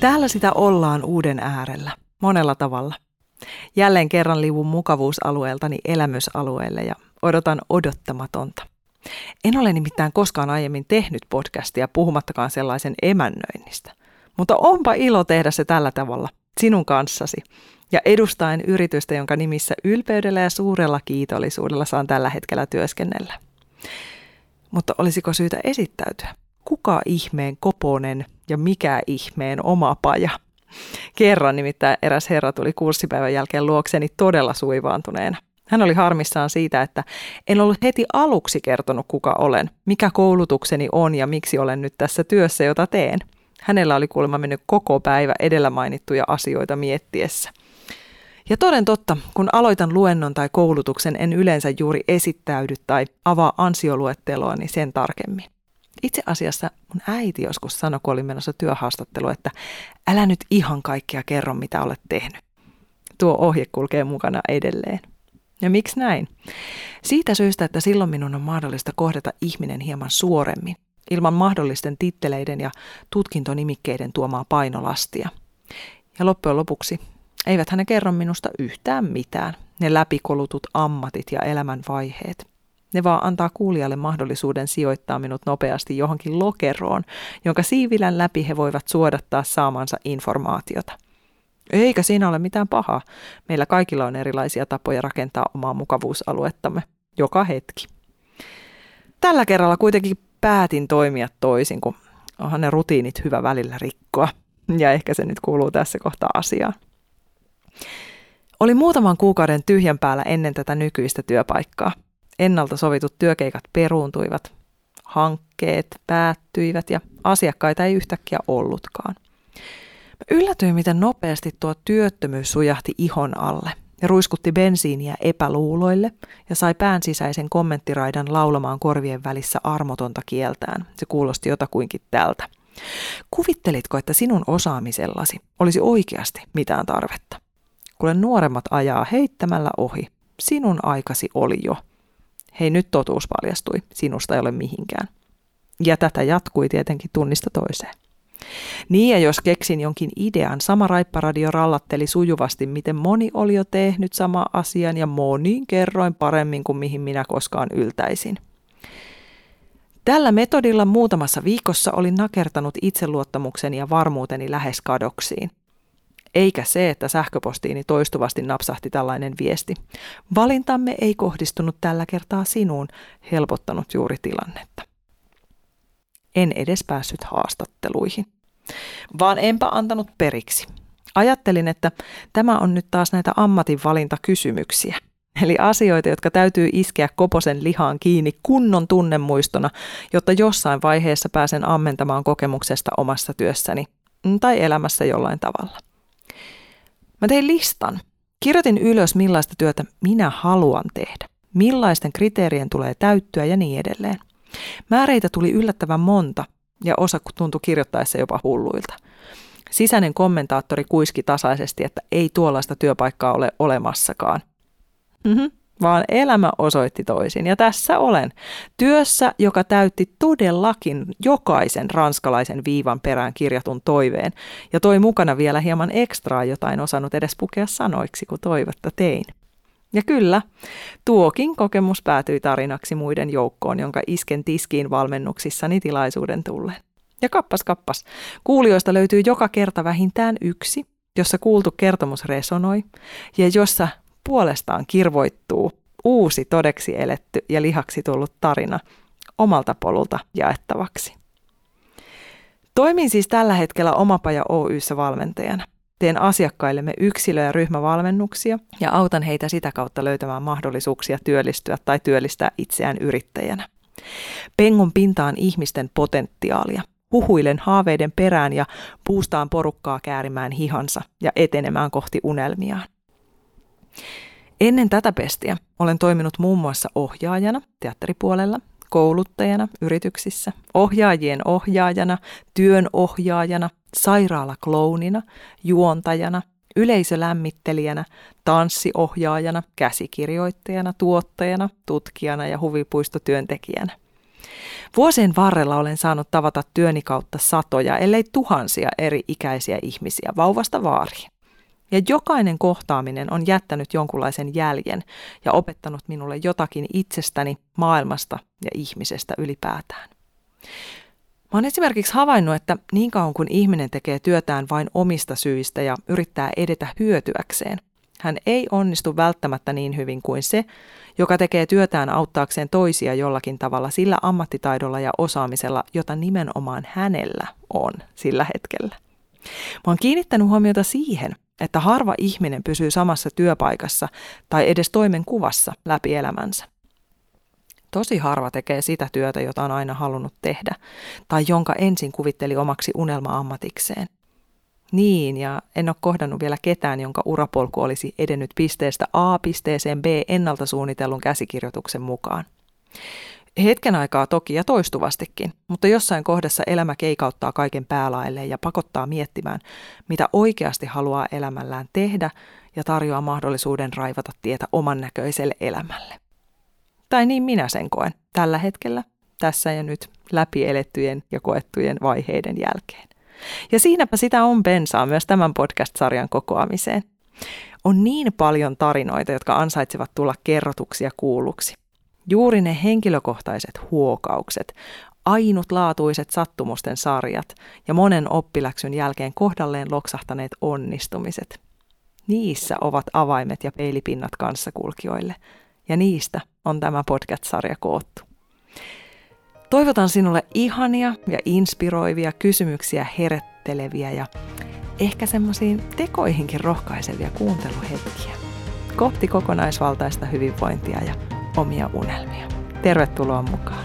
Täällä sitä ollaan uuden äärellä, monella tavalla. Jälleen kerran liivun mukavuusalueeltani elämysalueelle ja odotan odottamatonta. En ole nimittäin koskaan aiemmin tehnyt podcastia puhumattakaan sellaisen emännöinnistä. Mutta onpa ilo tehdä se tällä tavalla, sinun kanssasi, ja edustaen yritystä, jonka nimissä ylpeydellä ja suurella kiitollisuudella saan tällä hetkellä työskennellä. Mutta olisiko syytä esittäytyä? Kuka ihmeen koponen ja mikä ihmeen oma paja? Kerran nimittäin eräs herra tuli kurssipäivän jälkeen luokseni todella suivaantuneena. Hän oli harmissaan siitä, että en ollut heti aluksi kertonut kuka olen, mikä koulutukseni on ja miksi olen nyt tässä työssä, jota teen. Hänellä oli kuulemma mennyt koko päivä edellä mainittuja asioita miettiessä. Ja toden totta, kun aloitan luennon tai koulutuksen, en yleensä juuri esittäydy tai avaa ansioluetteloa niin sen tarkemmin. Itse asiassa mun äiti joskus sanoi, kun oli menossa työhaastattelu, että älä nyt ihan kaikkea kerro, mitä olet tehnyt. Tuo ohje kulkee mukana edelleen. Ja miksi näin? Siitä syystä, että silloin minun on mahdollista kohdata ihminen hieman suoremmin, ilman mahdollisten titteleiden ja tutkintonimikkeiden tuomaa painolastia. Ja loppujen lopuksi eivät ne kerro minusta yhtään mitään, ne läpikolutut ammatit ja elämän vaiheet. Ne vaan antaa kuulijalle mahdollisuuden sijoittaa minut nopeasti johonkin lokeroon, jonka siivilän läpi he voivat suodattaa saamansa informaatiota. Eikä siinä ole mitään pahaa. Meillä kaikilla on erilaisia tapoja rakentaa omaa mukavuusaluettamme joka hetki. Tällä kerralla kuitenkin päätin toimia toisin, kun onhan ne rutiinit hyvä välillä rikkoa. Ja ehkä se nyt kuuluu tässä kohtaa asiaan. Oli muutaman kuukauden tyhjän päällä ennen tätä nykyistä työpaikkaa. Ennalta sovitut työkeikat peruuntuivat, hankkeet päättyivät ja asiakkaita ei yhtäkkiä ollutkaan. Mä yllätyin, miten nopeasti tuo työttömyys sujahti ihon alle ja ruiskutti bensiiniä epäluuloille ja sai pään sisäisen kommenttiraidan laulamaan korvien välissä armotonta kieltään. Se kuulosti jotakuinkin tältä. Kuvittelitko, että sinun osaamisellasi olisi oikeasti mitään tarvetta? Kuule nuoremmat ajaa heittämällä ohi. Sinun aikasi oli jo. Hei nyt totuus paljastui, sinusta ei ole mihinkään. Ja tätä jatkui tietenkin tunnista toiseen. Niin ja jos keksin jonkin idean, sama raipparadio rallatteli sujuvasti, miten moni oli jo tehnyt sama asian ja moniin kerroin paremmin kuin mihin minä koskaan yltäisin. Tällä metodilla muutamassa viikossa olin nakertanut itseluottamukseni ja varmuuteni lähes kadoksiin. Eikä se, että sähköpostiini toistuvasti napsahti tällainen viesti. Valintamme ei kohdistunut tällä kertaa sinuun, helpottanut juuri tilannetta. En edes päässyt haastatteluihin. Vaan enpä antanut periksi. Ajattelin, että tämä on nyt taas näitä ammatinvalintakysymyksiä. Eli asioita, jotka täytyy iskeä koposen lihaan kiinni kunnon tunnemuistona, jotta jossain vaiheessa pääsen ammentamaan kokemuksesta omassa työssäni tai elämässä jollain tavalla. Mä tein listan. Kirjoitin ylös, millaista työtä minä haluan tehdä, millaisten kriteerien tulee täyttyä ja niin edelleen. Määreitä tuli yllättävän monta ja osa tuntui kirjoittaessa jopa hulluilta. Sisäinen kommentaattori kuiski tasaisesti, että ei tuollaista työpaikkaa ole olemassakaan. Mm-hmm vaan elämä osoitti toisin. Ja tässä olen, työssä, joka täytti todellakin jokaisen ranskalaisen viivan perään kirjatun toiveen, ja toi mukana vielä hieman ekstraa, jota en osannut edes pukea sanoiksi, kun toivetta tein. Ja kyllä, tuokin kokemus päätyi tarinaksi muiden joukkoon, jonka isken tiskiin valmennuksissani tilaisuuden tulleen. Ja kappas kappas, kuulijoista löytyy joka kerta vähintään yksi, jossa kuultu kertomus resonoi ja jossa puolestaan kirvoittuu uusi todeksi eletty ja lihaksi tullut tarina omalta polulta jaettavaksi. Toimin siis tällä hetkellä Omapaja Oyssä valmentajana. Teen asiakkaillemme yksilö- ja ryhmävalmennuksia ja autan heitä sitä kautta löytämään mahdollisuuksia työllistyä tai työllistää itseään yrittäjänä. Pengon pintaan ihmisten potentiaalia, huhuilen haaveiden perään ja puustaan porukkaa käärimään hihansa ja etenemään kohti unelmiaan. Ennen tätä pestiä olen toiminut muun muassa ohjaajana teatteripuolella, kouluttajana yrityksissä, ohjaajien ohjaajana, työn ohjaajana, sairaalaklounina, juontajana, yleisölämmittelijänä, tanssiohjaajana, käsikirjoittajana, tuottajana, tutkijana ja huvipuistotyöntekijänä. Vuosien varrella olen saanut tavata työni kautta satoja, ellei tuhansia eri ikäisiä ihmisiä, vauvasta vaariin. Ja jokainen kohtaaminen on jättänyt jonkunlaisen jäljen ja opettanut minulle jotakin itsestäni, maailmasta ja ihmisestä ylipäätään. Mä oon esimerkiksi havainnut, että niin kauan kun ihminen tekee työtään vain omista syistä ja yrittää edetä hyötyäkseen, hän ei onnistu välttämättä niin hyvin kuin se, joka tekee työtään auttaakseen toisia jollakin tavalla sillä ammattitaidolla ja osaamisella, jota nimenomaan hänellä on sillä hetkellä. Mä oon kiinnittänyt huomiota siihen, että harva ihminen pysyy samassa työpaikassa tai edes toimenkuvassa läpi elämänsä. Tosi harva tekee sitä työtä, jota on aina halunnut tehdä, tai jonka ensin kuvitteli omaksi unelma-ammatikseen. Niin, ja en ole kohdannut vielä ketään, jonka urapolku olisi edennyt pisteestä A pisteeseen B ennalta suunnitellun käsikirjoituksen mukaan. Hetken aikaa toki ja toistuvastikin, mutta jossain kohdassa elämä keikauttaa kaiken päälaille ja pakottaa miettimään, mitä oikeasti haluaa elämällään tehdä ja tarjoaa mahdollisuuden raivata tietä oman näköiselle elämälle. Tai niin minä sen koen tällä hetkellä, tässä ja nyt, läpi elettyjen ja koettujen vaiheiden jälkeen. Ja siinäpä sitä on bensaa myös tämän podcast-sarjan kokoamiseen. On niin paljon tarinoita, jotka ansaitsevat tulla kerrotuksia kuulluksi. Juuri ne henkilökohtaiset huokaukset, ainutlaatuiset sattumusten sarjat ja monen oppiläksyn jälkeen kohdalleen loksahtaneet onnistumiset. Niissä ovat avaimet ja peilipinnat kanssakulkijoille, ja niistä on tämä podcast-sarja koottu. Toivotan sinulle ihania ja inspiroivia kysymyksiä herätteleviä ja ehkä semmoisiin tekoihinkin rohkaisevia kuunteluhetkiä. Kohti kokonaisvaltaista hyvinvointia ja omia unelmia. Tervetuloa mukaan!